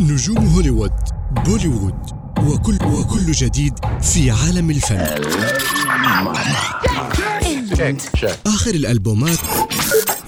نجوم هوليوود بوليوود وكل وكل جديد في عالم الفن آخر الألبومات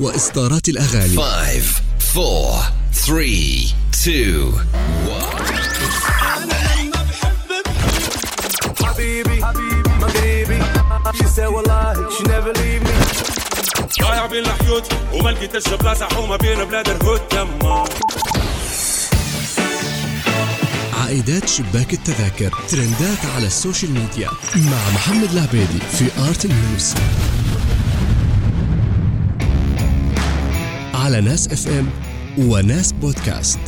وإصدارات الأغاني 5 4 3 2 حبيبي حبيبي مغربي she said والله she never leave me ضايع بين الحيوت وما لقيتش بلاصه حومه بين بلاد الهود تما عائدات شباك التذاكر. ترندات على السوشيال ميديا. مع محمد العبيدي في Art News. على ناس FM وناس بودكاست.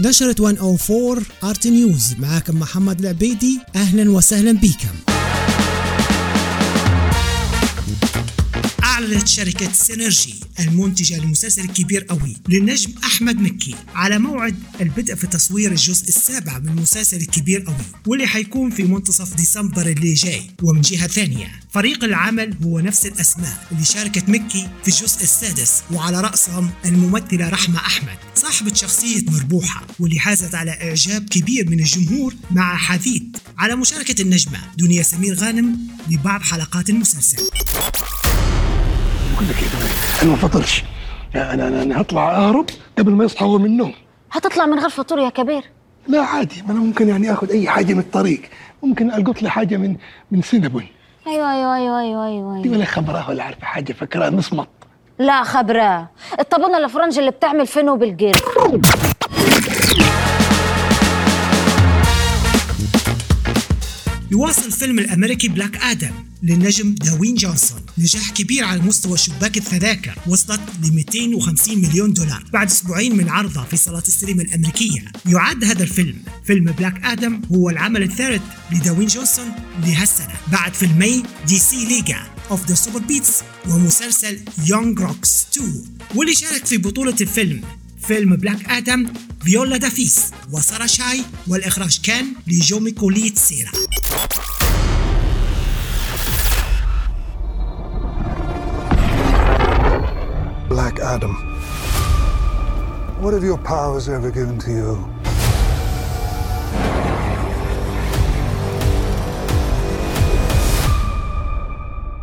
نشرة 104 Art News. معاكم محمد العبيدي. أهلا وسهلا بكم. أعلنت شركة سينرجي المنتجة للمسلسل الكبير قوي للنجم أحمد مكي على موعد البدء في تصوير الجزء السابع من المسلسل الكبير قوي واللي حيكون في منتصف ديسمبر اللي جاي ومن جهة ثانية. فريق العمل هو نفس الأسماء اللي شاركت مكي في الجزء السادس وعلى رأسهم الممثلة رحمة أحمد صاحبة شخصية مربوحة واللي حازت على إعجاب كبير من الجمهور مع حديث على مشاركة النجمة دنيا سمير غانم لبعض حلقات المسلسل. بقول لك إيه أنا ما فطرش أنا أنا أنا هطلع أهرب قبل ما يصحى هو من النوم. هتطلع من غير فطور يا كبير؟ لا عادي. ما أنا ممكن يعني آخذ أي حاجة من الطريق. ممكن ألقط لي حاجة من من سينابون. أيوه أيوه أيوه أيوه أيوه, دي. ولا خبرها ولا عارفة حاجة فكرها مصمت لا خبرة. الطابونة الفرنج اللي بتعمل فينو بالجير. يواصل فيلم الأمريكي بلاك آدم للنجم دواين جونسون نجاح كبير على مستوى شباك التذاكر وصلت ل 250 مليون دولار. بعد أسبوعين من عرضه في صالات السينما الأمريكية يعد هذا الفيلم. فيلم بلاك آدم هو العمل الثالث لدواين جونسون لهالسنة. بعد فيلمي DC League of the Super Pets ومسلسل Young Rock 2 واللي شارك في بطولة الفيلم. فيلم بلاك آدم فيولا دافيس وسارة شاي والإخراج كان لجومي كوليت سيرا Black Adam. What have your powers ever given to you?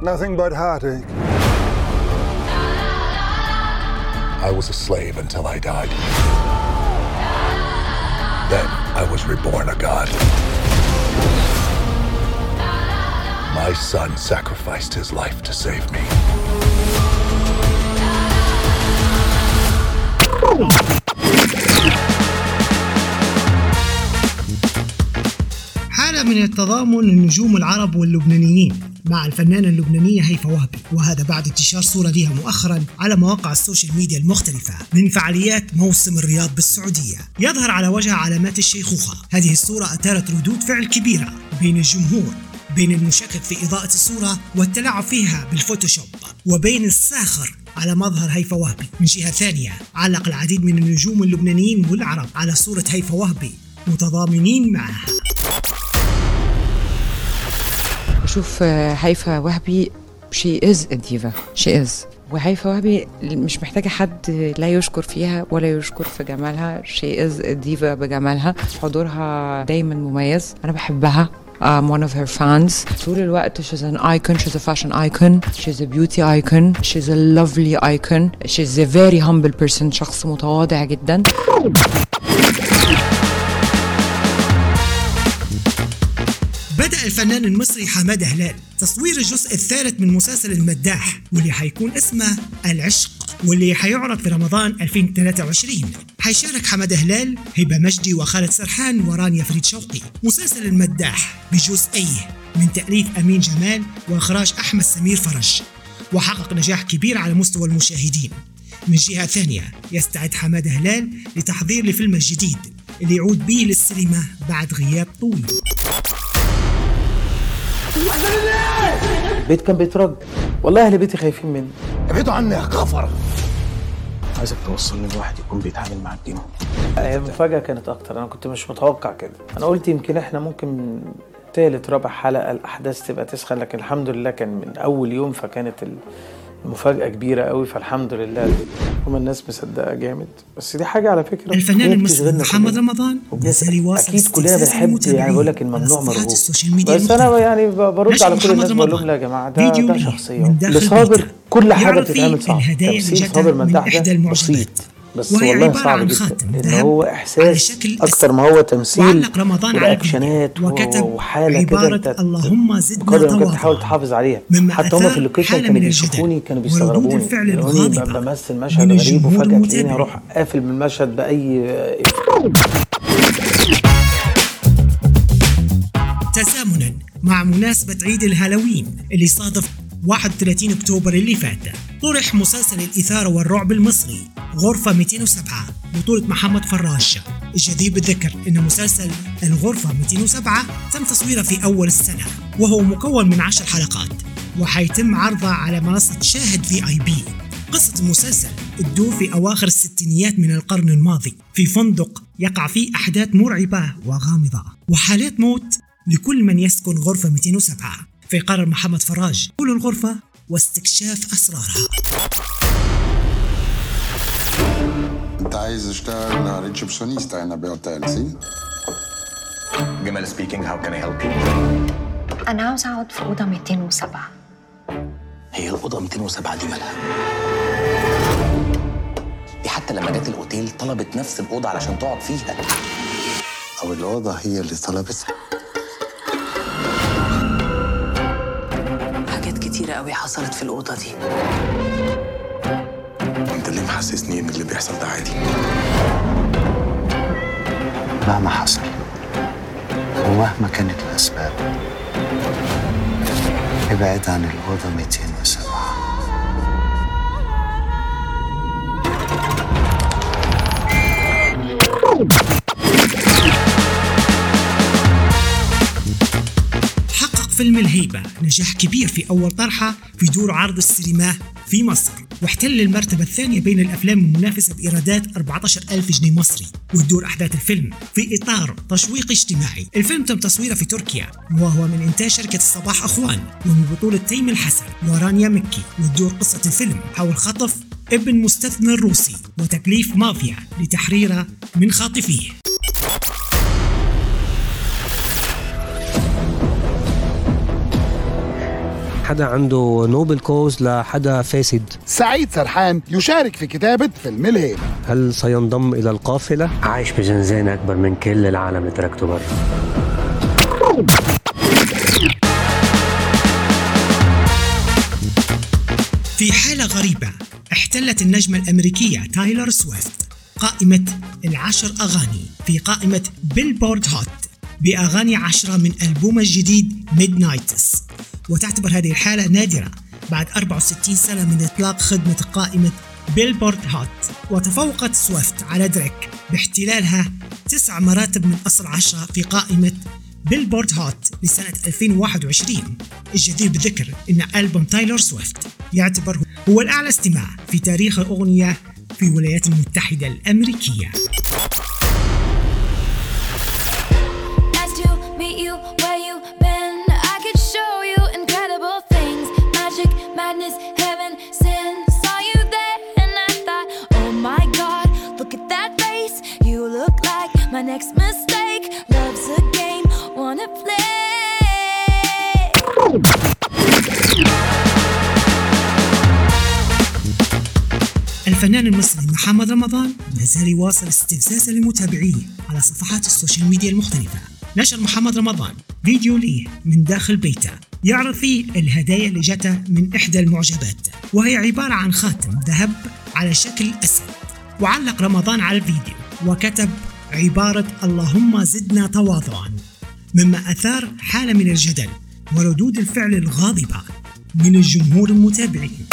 Nothing but heartache. I was a slave until I died. Then I was reborn a god. My son sacrificed his life to save me. حالة من التضامن النجوم العرب واللبنانيين مع الفنانة اللبنانية هيفا وهبي. وهذا بعد انتشار صورة لها مؤخرا على مواقع ال social media المختلفة من فعاليات موسم الرياض بالسعودية. يظهر على وجهها علامات الشيخوخة. هذه الصورة أثارت ردود فعل كبيرة بين الجمهور بين المشكك في إضاءة الصورة والتلاعب فيها بالفوتوشوب وبين الساخر على مظهر هيفا وهبي. من جهة ثانية علق العديد من النجوم اللبنانيين والعرب على صورة هيفا وهبي متضامنين معها. بشوف آه، هيفا وهبي she is diva she is وهيفا وهبي مش محتاجة حد لا يشكر فيها ولا يشكر في جمالها. she is diva بجمالها. حضورها دايما مميز. أنا بحبها. I'm one of her fans. طول الوقت she's an icon, she's a fashion icon, she's a beauty icon, she's a lovely icon, she's a very humble person, شخص متواضع جدا. الفنان المصري حمادة هلال. تصوير الجزء الثالث من مسلسل المداح واللي حيكون اسمه العشق واللي حيعرض في رمضان 2023 حيشارك حمادة هلال هبة مجدي وخالد سرحان ورانيا فريد شوقي. مسلسل المداح بجزئيه من تأليف أمين جمال وإخراج أحمد سمير فرج. وحقق نجاح كبير على مستوى المشاهدين. من جهة ثانية يستعد حمادة هلال لتحضير لفيلم الجديد اللي يعود به للسينما بعد غياب طويل. البيت كان بيترج والله أهل بيتي خايفين مني. ابعدوا عني يا كفر. عايزك توصلني لواحد يكون بيتعامل مع الدين. هي المفاجأة كانت أكتر. أنا كنت مش متوقع كده. أنا قلت يمكن إحنا ممكن تالت رابع حلقة الأحداث تبقى تسخن لكن الحمد لله كان من أول يوم فكانت المفاجاه كبيرة قوي فالحمد لله هما الناس مصدقة جامد بس دي حاجة على فكرة الفنان المصري محمد. رمضان أكيد كلنا بنحب يعني بقول لك الممنوع مرغوب بس المختلفة. يعني برد على كل الناس بقول لهم لا يا جماعة ده ده داخل لصابر بيته. كل فيه بتتعمل صعب اللي تمثيل صابر مداح ده. بسيط بس وهي والله عبارة صعب عن جدا. خاتم ذهب هو على احساس شكل أكتر ما هو تمثيل وعلق رمضان على الفيديو وكتب وحالة عبارة اللهم زدنا بقدر الإمكان تواضعا تحاول تحافظ عليها. حتى هم في اللوكيشن كانوا بيشوفوني كانوا بيستغربوني. الفعل بمثل مشهد غريب وفجأة تلاقيني. أروح قافل من المشهد باي تزامنا مع مناسبة عيد الهالوين اللي صادف 31 أكتوبر اللي فات. طرح مسلسل الإثارة والرعب المصري غرفة 207 بطولة محمد فراش. الجدير بالذكر أن مسلسل الغرفة 207 تم تصويره في أول السنة وهو مكون من 10 حلقات وحيتم عرضه على منصة شاهد في آي بي. قصة المسلسل تدور في أواخر الستينيات من القرن الماضي. في فندق يقع فيه أحداث مرعبة وغامضة وحالات موت لكل من يسكن غرفة 207 فيقرر محمد فراج. دخول الغرفة واستكشاف أسرارها. انت عايز اشتغل receptionist هنا باوتيل سي؟ جمال speaking how can I help you أنا عاوز أقعد في أوضة 207 هي الأوضة 207 دي مالها؟ دي حتى لما جت الأوتيل طلبت نفس الأوضة علشان تقعد فيها. أو الأوضة هي اللي طلبتها. قوي حصلت في الأوضة دي. انت ليه محسسني إن اللي بيحصل ده عادي. مهما حصل ومهما كانت الأسباب ابعد عن الأوضة 207 فيلم الهيبة نجاح كبير في أول طرحة في دور عرض السينما في مصر. واحتل المرتبة الثانية بين الأفلام المنافسة بإيرادات 14 ألف جنيه مصري. وتدور أحداث الفيلم في إطار تشويق اجتماعي. الفيلم تم تصويره في تركيا وهو من إنتاج شركة الصباح أخوان ومن بطولة تيم الحسن ورانيا مكي. وتدور قصة الفيلم حول خطف ابن مستثمر روسي وتكليف مافيا لتحريره من خاطفيه. حدا عنده noble cause لحدا فاسد. سعيد سرحان يشارك في كتابة فيلم الهيبة هل سينضم إلى القافلة؟ عايش بزنزانة أكبر من كل العالم اللي تركته برا. في حالة غريبة احتلت النجمة الأمريكية تايلور سويفت قائمة العشر أغاني في قائمة Billboard Hot. بأغاني عشرة من ألبومها الجديد Midnights وتعتبر هذه الحالة نادرة بعد 64 سنة من إطلاق خدمة قائمة Billboard Hot وتفوقت سويفت على دريك باحتلالها تسع مراتب من أصل عشرة في قائمة Billboard Hot لسنة 2021 الجدير بالذكر أن ألبوم تايلور سويفت يعتبر هو الأعلى استماع في تاريخ الأغنية في الولايات المتحدة الأمريكية. Next mistake. Love's a game, wanna play. الفنان المصري محمد رمضان ما زال يواصل استفزاز المتابعيه على صفحات ال social media المختلفة نشر محمد رمضان فيديو ليه من داخل بيته يعرض فيه الهدايا اللي جاته من إحدى المعجبات وهي عبارة عن خاتم ذهب على شكل أسد وعلق رمضان على الفيديو وكتب عبارة اللهم زدنا تواضعا مما أثار حالة من الجدل وردود الفعل الغاضبة من الجمهور المتابعين.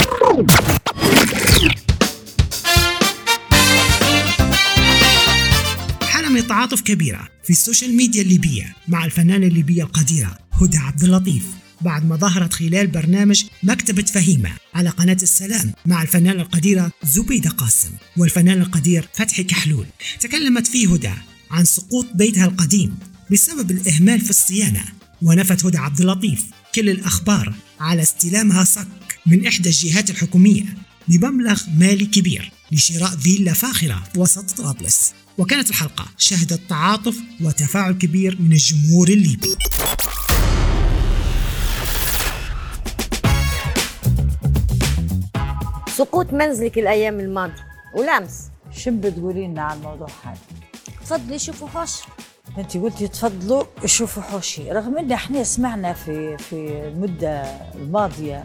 حالة من التعاطف كبيرة في ال social media الليبية مع الفنانة الليبية القديرة هدى عبد اللطيف بعد ما ظهرت خلال برنامج مكتبة فهيمة على قناة السلام مع الفنانة القديرة زبيدة قاسم والفنان القدير فتحي كحلول. تكلمت فيه هدى عن سقوط بيتها القديم بسبب الإهمال في الصيانة. ونفت هدى عبد اللطيف كل الأخبار على استلامها صك من إحدى الجهات الحكومية بمبلغ مالي كبير لشراء فيلا فاخرة وسط طرابلس. وكانت الحلقة شهدت تعاطف وتفاعل كبير من الجمهور الليبي. سقوط منزلك الأيام الماضية ولمس شو بتقولي لنا على الموضوع هذا؟ تفضلي شوفوا حوش. انت قلتي تفضلوا شوفوا حوشي رغم إن إحنا سمعنا في في المدة الماضية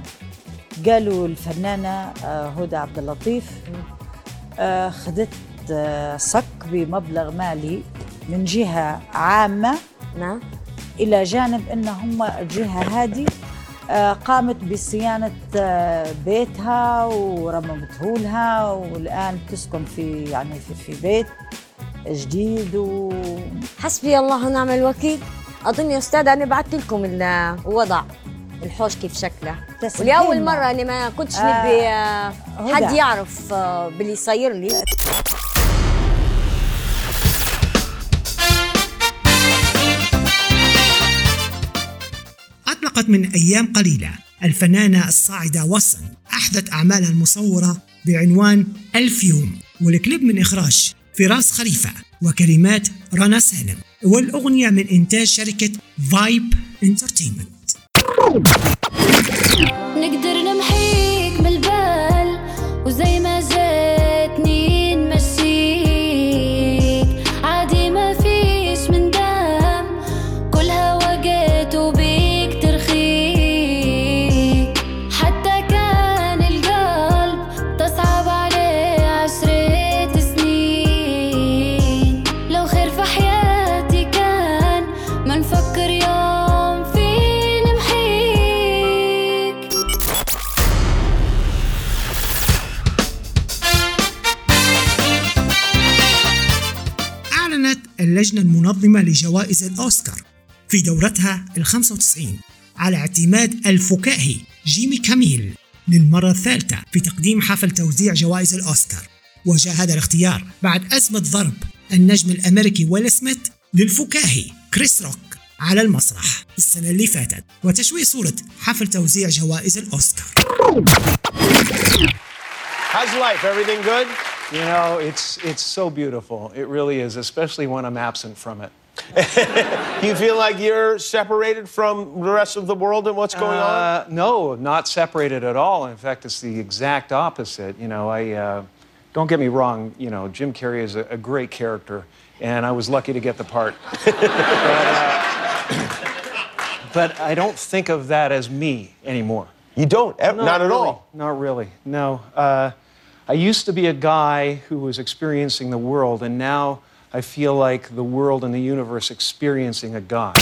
قالوا الفنانة آه، هدى عبد اللطيف آه، خدت آه، صك بمبلغ مالي من جهة عامة نعم. إلى جانب إن هم الجهه هذه قامت بصيانة آه، بيتها ورممته لها والآن تسكن في يعني في, في بيت جديد و حسبي الله ونعم الوكيل أظن يا أستاذ أنا بعثت لكم الوضع الحوش كيف شكله. ولأول مرة أنا ما كنتش آه، نبي آه،. حد يعرف آه، باللي صاير لي أطلقت من أيام قليلة الفنانة الصاعدة وصن أحدث أعمالها المصورة بعنوان ألف يوم والكليب من إخراج فراس خليفة وكلمات رنا سالم والأغنية من إنتاج شركة Vibe Entertainment نقدر نمحيك من البال وزي ما جاتني المنظمة لجوائز الأوسكار في دورتها ال 95 على اعتماد الفكاهي جيمي كاميل للمرة الثالثة في تقديم حفل توزيع جوائز الأوسكار وجاء هذا الاختيار بعد أزمة ضرب النجم الأمريكي ويل سميث للفكاهي كريس روك على المسرح السنة اللي فاتت وتشويه صورة حفل توزيع جوائز الأوسكار How's life? Everything good? You know, it's it's so beautiful. It really is, especially when I'm absent from it. you feel like you're separated from the rest of the world and what's going on? Uh, no, not separated at all. In fact, it's the exact opposite. You know, I uh, don't get me wrong. You know, Jim Carrey is a, a great character, and I was lucky to get the part. but, uh, but I don't think of that as me anymore. You don't? Eh, not at really. all? Not really. No. I used to be a guy who was experiencing the world, and now I feel like the world and the universe experiencing a God.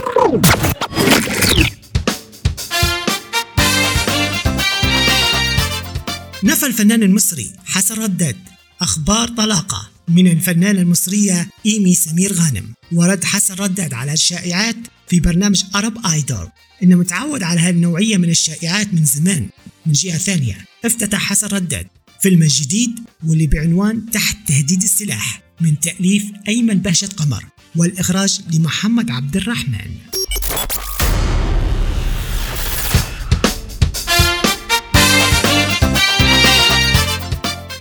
نفى الفنان المصري حسن رداد أخبار طلاقة من الفنانة المصرية إيمي سمير غانم. ورد حسن رداد على الشائعات في برنامج أرب آيدول. إنه متعود على هالنوعية من الشائعات من زمان. من جهة ثانية افتتح حسن رداد فيلم جديد واللي بعنوان تحت تهديد السلاح من تأليف أيمن بهجة قمر والإخراج لمحمد عبد الرحمن.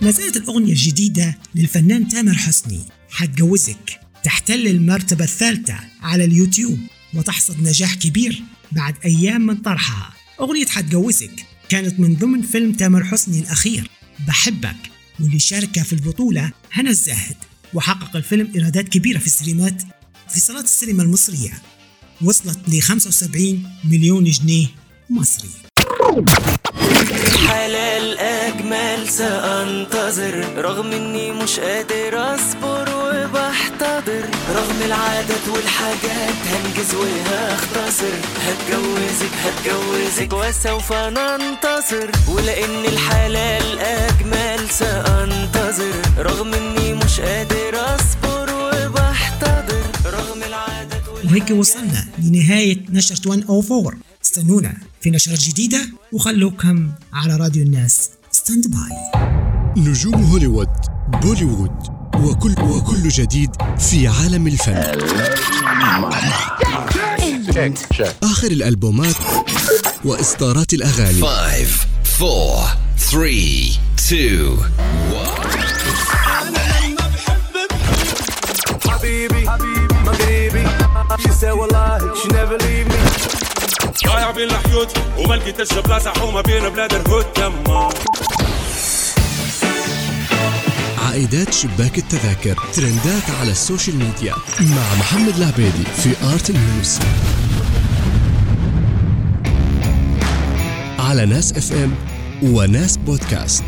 نزلت الأغنية الجديدة للفنان تامر حسني حتجوزك. تحتل المرتبة الثالثة على اليوتيوب وتحصد نجاح كبير بعد أيام من طرحها. أغنية حتجوزك كانت من ضمن فيلم تامر حسني الأخير. بحبك. واللي شارك في البطولة هنا الزاهد. وحقق الفيلم إيرادات كبيرة في السينمات في صالات السينما المصرية. وصلت ل 75 مليون جنيه مصري. أجمل سأنتظر. رغم إني مش قادر أصبر وبحتضر. رغم العادات والحاجات هنجز وهختصر. هتجوزك هتجوزك وسوف ننتصر. ولأن الحلال أجمل سأنتظر. رغم إني مش قادر أصبر وبحتضر. رغم العادات وهيك وصلنا لنهاية نشرة 104 استنونا في نشرة جديدة وخلوكم على راديو الناس. Stand by نجوم هوليوود بوليوود وكل وكل جديد في عالم الفن. آخر الألبومات وإصدارات الأغاني. 5 4 3 2 حبيبي حبيبي مغربي She said والله she never leave me. ضايع بين الحيوت وما لقيتش بلاصه حومه بين بلاد الهود تما عائدات شباك التذاكر ترندات على ال social media مع محمد العبيدي في Art News على ناس FM وناس بودكاست.